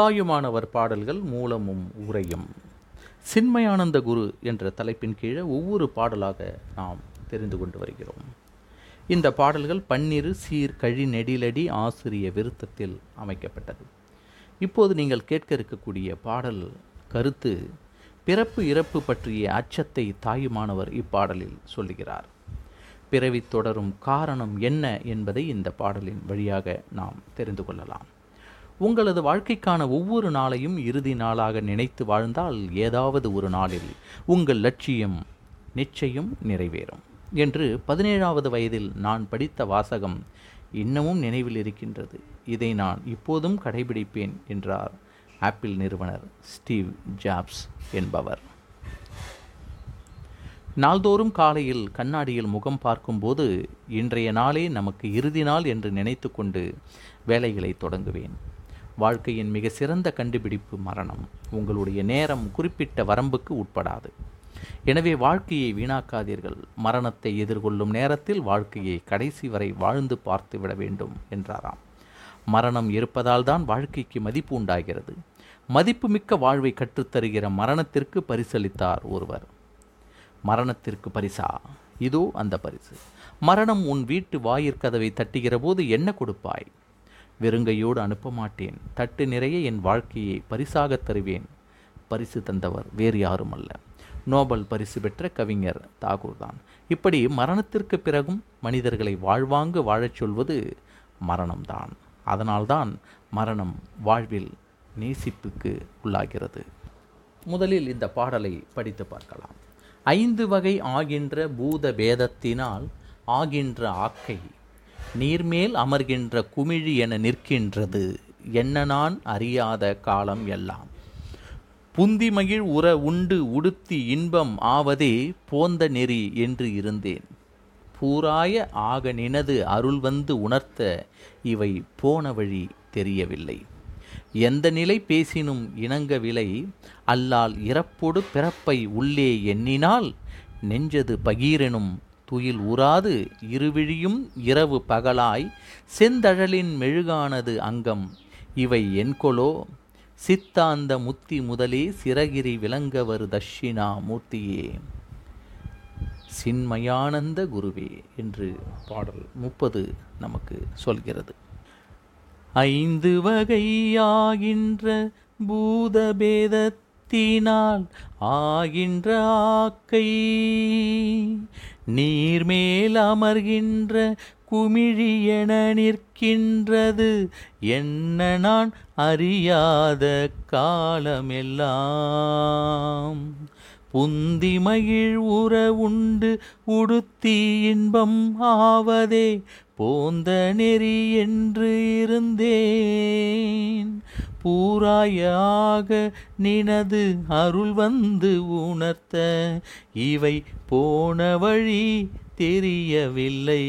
தாயுமானவர் பாடல்கள் மூலமும் உரையும் சின்மயானந்த குரு என்ற தலைப்பின் கீழே ஒவ்வொரு பாடலாக நாம் தெரிந்து கொண்டு வருகிறோம். இந்த பாடல்கள் பன்னிரு சீர் கழி நெடிலடி ஆசிரிய விருத்தத்தில் அமைக்கப்பட்டது. இப்போது நீங்கள் கேட்க இருக்கக்கூடிய பாடல் கருத்து பிறப்பு இறப்பு பற்றிய அச்சத்தை தாயுமானவர் இப்பாடலில் சொல்லுகிறார். பிறவி தொடரும் காரணம் என்ன என்பதை இந்த பாடலின் வழியாக நாம் தெரிந்து கொள்ளலாம். உங்களது வாழ்க்கைக்கான ஒவ்வொரு நாளையும் இறுதி நாளாக நினைத்து வாழ்ந்தால் ஏதாவது ஒரு நாளில் உங்கள் லட்சியம் நிச்சயம் நிறைவேறும். என்று பதினேழாவது வயதில் நான் படித்த வாசகம் இன்னமும் நினைவில் இருக்கின்றது. இதை நான் இப்போதும் கடைபிடிப்பேன் என்றார் ஆப்பிள் நிறுவனர் ஸ்டீவ் ஜாப்ஸ் என்பவர். நாள்தோறும் காலையில் கண்ணாடியில் முகம் பார்க்கும்போது இன்றைய நாளே நமக்கு இறுதி நாள் என்று நினைத்து கொண்டு வேலைகளை தொடங்குவேன். வாழ்க்கையின் மிக சிறந்த கண்டுபிடிப்பு மரணம். உங்களுடைய நேரம் குறிப்பிட்ட வரம்புக்கு உட்படாது. எனவே வாழ்க்கையை வீணாக்காதீர்கள். மரணத்தை எதிர்கொள்ளும் நேரத்தில் வாழ்க்கையை கடைசி வரை வாழ்ந்து பார்த்து விட வேண்டும் என்றாராம். மரணம் இருப்பதால் தான் வாழ்க்கைக்கு மதிப்பு உண்டாகிறது. மதிப்புமிக்க வாழ்வை கற்றுத்தருகிற மரணத்திற்கு பரிசளித்தார் ஒருவர். மரணத்திற்கு பரிசா? இதோ அந்த பரிசு. மரணம் உன் வீட்டு வாயிற்கதவை தட்டுகிற போது என்ன கொடுப்பாய்? வெறுங்கையோடு அனுப்ப மாட்டேன் தட்டு நிறைய என் வாழ்க்கையை பரிசாக தருவேன். பரிசு தந்தவர் வேறு யாரும் அல்ல நோபல் பரிசு பெற்ற கவிஞர் தாகூர் தான் இப்படி மரணத்திற்கு பிறகும் மனிதர்களை வாழ்வாங்கு வாழச் சொல்வது மரணம்தான். அதனால்தான் மரணம் வாழ்வில் நேசிப்புக்கு உள்ளாகிறது. முதலில் இந்த பாடலை படித்து பார்க்கலாம். ஐந்து வகை ஆகின்ற பூத பேதத்தினால் ஆகின்ற ஆக்கை நீர்மேல் அமர்கின்ற குமிழி என நிற்கின்றது. என்ன நான் அறியாத காலம் எல்லாம். புந்திமகிழ் உற உண்டு உடுத்தி இன்பம் ஆவதே போந்த நெறி என்று இருந்தேன். பூராய ஆக நினது அருள் வந்து உணர்த்த இவை போன வழி தெரியவில்லை. எந்த நிலை பேசினும் இணங்கவில்லை. அல்லால் இறப்பொடு பிறப்பை உள்ளே எண்ணினால் நெஞ்சது பகீரெனும் துயில் உறாது இருவிழியும் இரவு பகலாய் செந்தழலின் மெழுகானது அங்கம். இவை என்கொலோ சித்தாந்த முத்தி முதலே சிறகிரி விளங்கவர் தட்சிணா மூர்த்தியே. சின்மயானந்த குருவே என்று பாடல் முப்பது நமக்கு சொல்கிறது. ஐந்து வகையாகின்ற பூதபேதத்தினால் ஆகின்ற ஆக்கை நீர்மேல் அமர்கின்ற குமிழி என நிற்கின்றது. என்ன நான் அறியாத காலமெல்லாம்? புந்தி மகிழ் உற உண்டு உடுத்தி இன்பம் ஆவதே. போந்த நெறி என்று இருந்தேன். பூராயாக நினது அருள் வந்து உணர்த்த. இவை போன வழி தெரியவில்லை.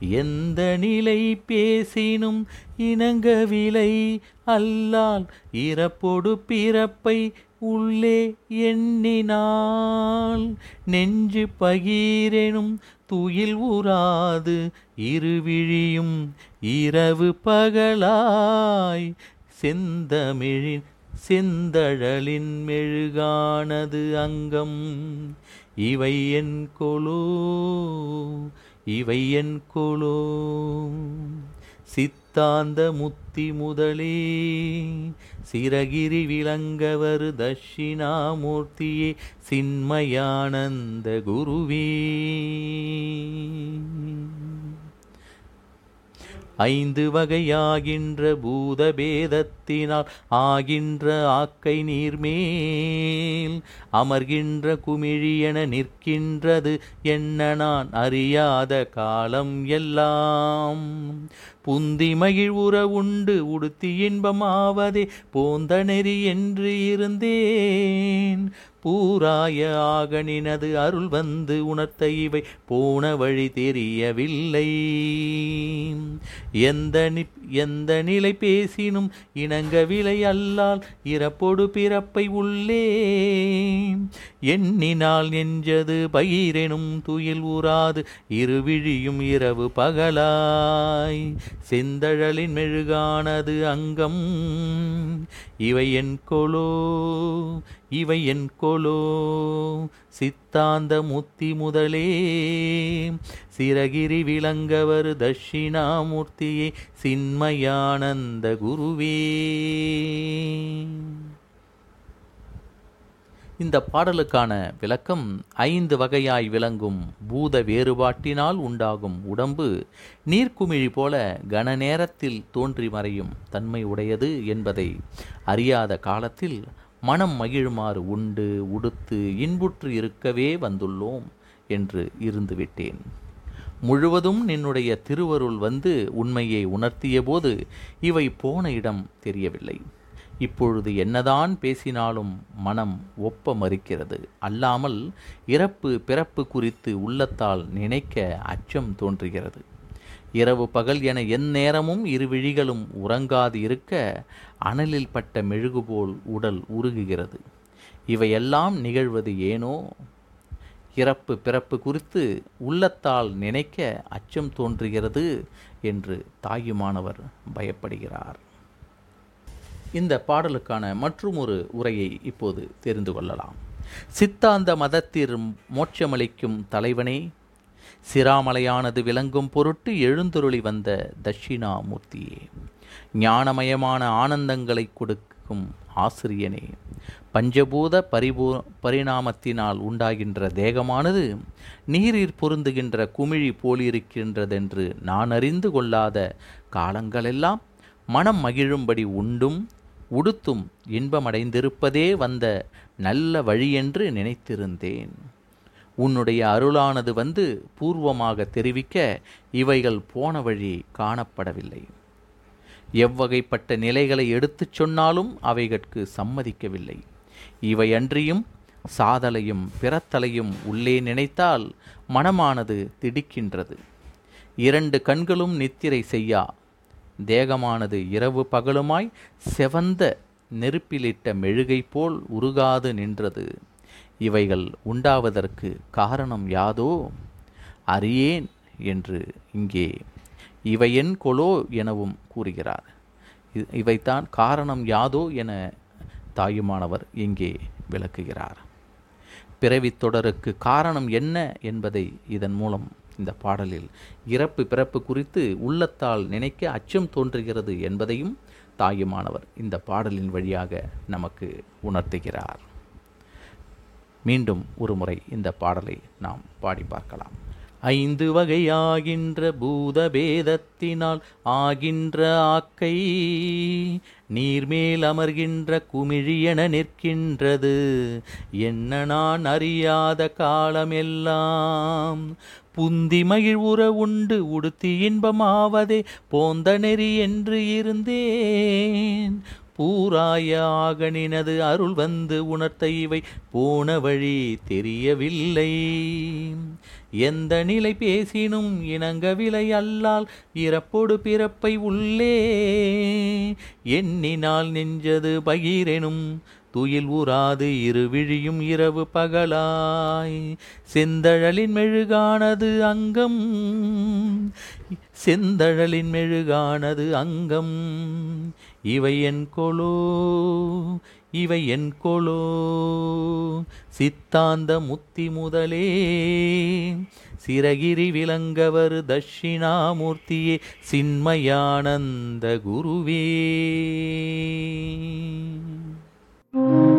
எந்த நிலை பேசினும் இணங்கவில்லை. அல்லால் இறப்பொடு பிறப்பை உள்ளே எண்ணினால் நெஞ்சு பகீரெனும் துயில் உறாது இருவிழியும் இரவு பகலாய் செந்தமிழின் செந்தழலின் மெழுகானது அங்கம். இவை என் கொலோ இவை என் கொலோ. சித்தாந்த முத்தி முதலே. சிரகிரி விளங்கவர் தட்சிணாமூர்த்தியே சின்மயானந்த குருவே. ஐந்து வகையாகின்ற பூதபேதத்தினால் ஆகின்ற ஆக்கை நீர்மேல் அமர்கின்ற குமிழி என நிற்கின்றது என்ன நான் அறியாத காலம் எல்லாம். புந்தி மகிழ்வுற உண்டு உடுத்தி இன்பமாவதே போந்த நெறி என்று இருந்தேன். பூராய ஆகனினது அருள் வந்து உணர்த்த இவை போன வழி தெரியவில்லை. எந்த எந்த நிலை பேசினும் இணங்கவில்லை அல்லால் இறப்பொடு பிறப்பை உள்ளே. எண்ணினால் நெஞ்சது பயிரெனும் துயில் ஊராது இருவிழியும் இரவு பகலாய். செந்தழலின் மெழுகானது அங்கம் இவை என் கொலோ இவை என் கொலோ. சித்தாந்த முத்தி முதலே சிறகிரி விளங்கவர் தட்சிணாமூர்த்தியே சின்மயானந்த குருவே. இந்த பாடலுக்கான விளக்கம் ஐந்து வகையாய் விளங்கும் பூத வேறுபாட்டினால் உண்டாகும் உடம்பு நீர்க்குமிழி போல கன நேரத்தில் தோன்றி மறையும் தன்மை உடையது என்பதை அறியாத காலத்தில் மனம் மகிழுமாறு உண்டு உடுத்து இன்புற்று இருக்கவே வந்துள்ளோம் என்று இருந்துவிட்டேன். முழுவதும் நின்னுடைய திருவருள் வந்து உண்மையை உணர்த்தியபோது இவை போன இடம் தெரியவில்லை. இப்பொழுது என்னதான் பேசினாலும் மனம் ஒப்ப மறுக்கிறது அல்லாமல் இறப்பு பிறப்பு குறித்து உள்ளத்தால் நினைக்க அச்சம் தோன்றுகிறது. இரவு பகல் என எந்நேரமும் இரு விழிகளும் உறங்காது இருக்க அனலில் பட்ட மெழுகு போல் உடல் உருகுகிறது. இவையெல்லாம் நிகழ்வது ஏனோ? இறப்பு பிறப்பு குறித்து உள்ளத்தால் நினைக்க அச்சம் தோன்றுகிறது என்று தாயுமானவர் பயப்படுகிறார். இந்த பாடலுக்கான மற்றும் ஒரு உரையை இப்போது தெரிந்து கொள்ளலாம். சித்தாந்த மதத்தில் மோட்சமளிக்கும் தலைவனே சிராமலையானது விளங்கும் பொருட்டு எழுந்தொருளி வந்த தட்சிணாமூர்த்தியே ஞானமயமான ஆனந்தங்களை கொடுக்கும் ஆசிரியனே பஞ்சபூத பரிபூ பரிணாமத்தினால் உண்டாகின்ற தேகமானது நீரில் பொருந்துகின்ற குமிழி போலிருக்கின்றதென்று நான் அறிந்து கொள்ளாத காலங்களெல்லாம் மனம் மகிழும்படி உண்டும் உடுத்தும் இன்பமடைந்திருப்பதே வந்த நல்ல வழியென்று நினைத்திருந்தேன். உன்னுடைய அருளானது வந்து பூர்வமாக தெரிவிக்க இவைகள் போன வழி காணப்படவில்லை. எவ்வகைப்பட்ட நிலைகளை எடுத்துச் சொன்னாலும் அவைகட்கு சம்மதிக்கவில்லை. இவையன்றியும் சாதலையும் பிறத்தலையும் உள்ளே நினைத்தால் மனமானது திடுக்கின்றது. இரண்டு கண்களும் நித்திரை செய்யா தேகமானது இரவு பகலுமாய் செவந்த நெருப்பிலிட்ட மெழுகை போல் உருகாது நின்றது. இவைகள் உண்டாவதற்கு காரணம் யாதோ? அறியேன் என்று இங்கே இவையென் கொலோ எனவும் கூறுகிறார். இவைத்தான் காரணம் யாதோ என தாயுமானவர் இங்கே விளக்குகிறார். பிறவித் தொடருக்கு காரணம் என்ன என்பதை இதன் மூலம் இந்த பாடலில் இறப்பு பிறப்பு குறித்து உள்ளத்தால் நினைக்க அச்சம் தோன்றுகிறது என்பதையும் தாயுமானவர் இந்த பாடலின் வழியாக நமக்கு உணர்த்துகிறார். மீண்டும் ஒரு முறை இந்த பாடலை நாம் பாடி பார்க்கலாம். ஐந்து வகையாகின்ற பூத பேதத்தினால் ஆகின்ற ஆக்கை நீர்மேல் அமர்கின்ற குமிழியென நிற்கின்றது. என்ன நான் அறியாத காலமெல்லாம் புந்தி மகிழ்வுற உண்டு உடுத்தி இன்பமாவதே போந்த நெறி என்று இருந்தேன். பூராய ஆகணினது அருள் வந்து உணர்த்த இவை போன வழி தெரியவில்லை. எந்த நிலை பேசினும் இணங்கவில்லை அல்லால் இறப்பொடு பிறப்பை உள்ளே. எண்ணினால் நெஞ்சது பகிரெனும் துயில் ஊராது இருவிழியும் இரவு பகலாய். செந்தழலின் மெழுகானது அங்கம். செந்தழலின் மெழுகானது அங்கம். இவை என் கொலோ இவை என் கொலோ. சித்தாந்த முத்தி முதலே. சிறகிரி விளங்கவர் தட்சிணாமூர்த்தியே. சின்மயானந்த குருவே. Mm-hmm.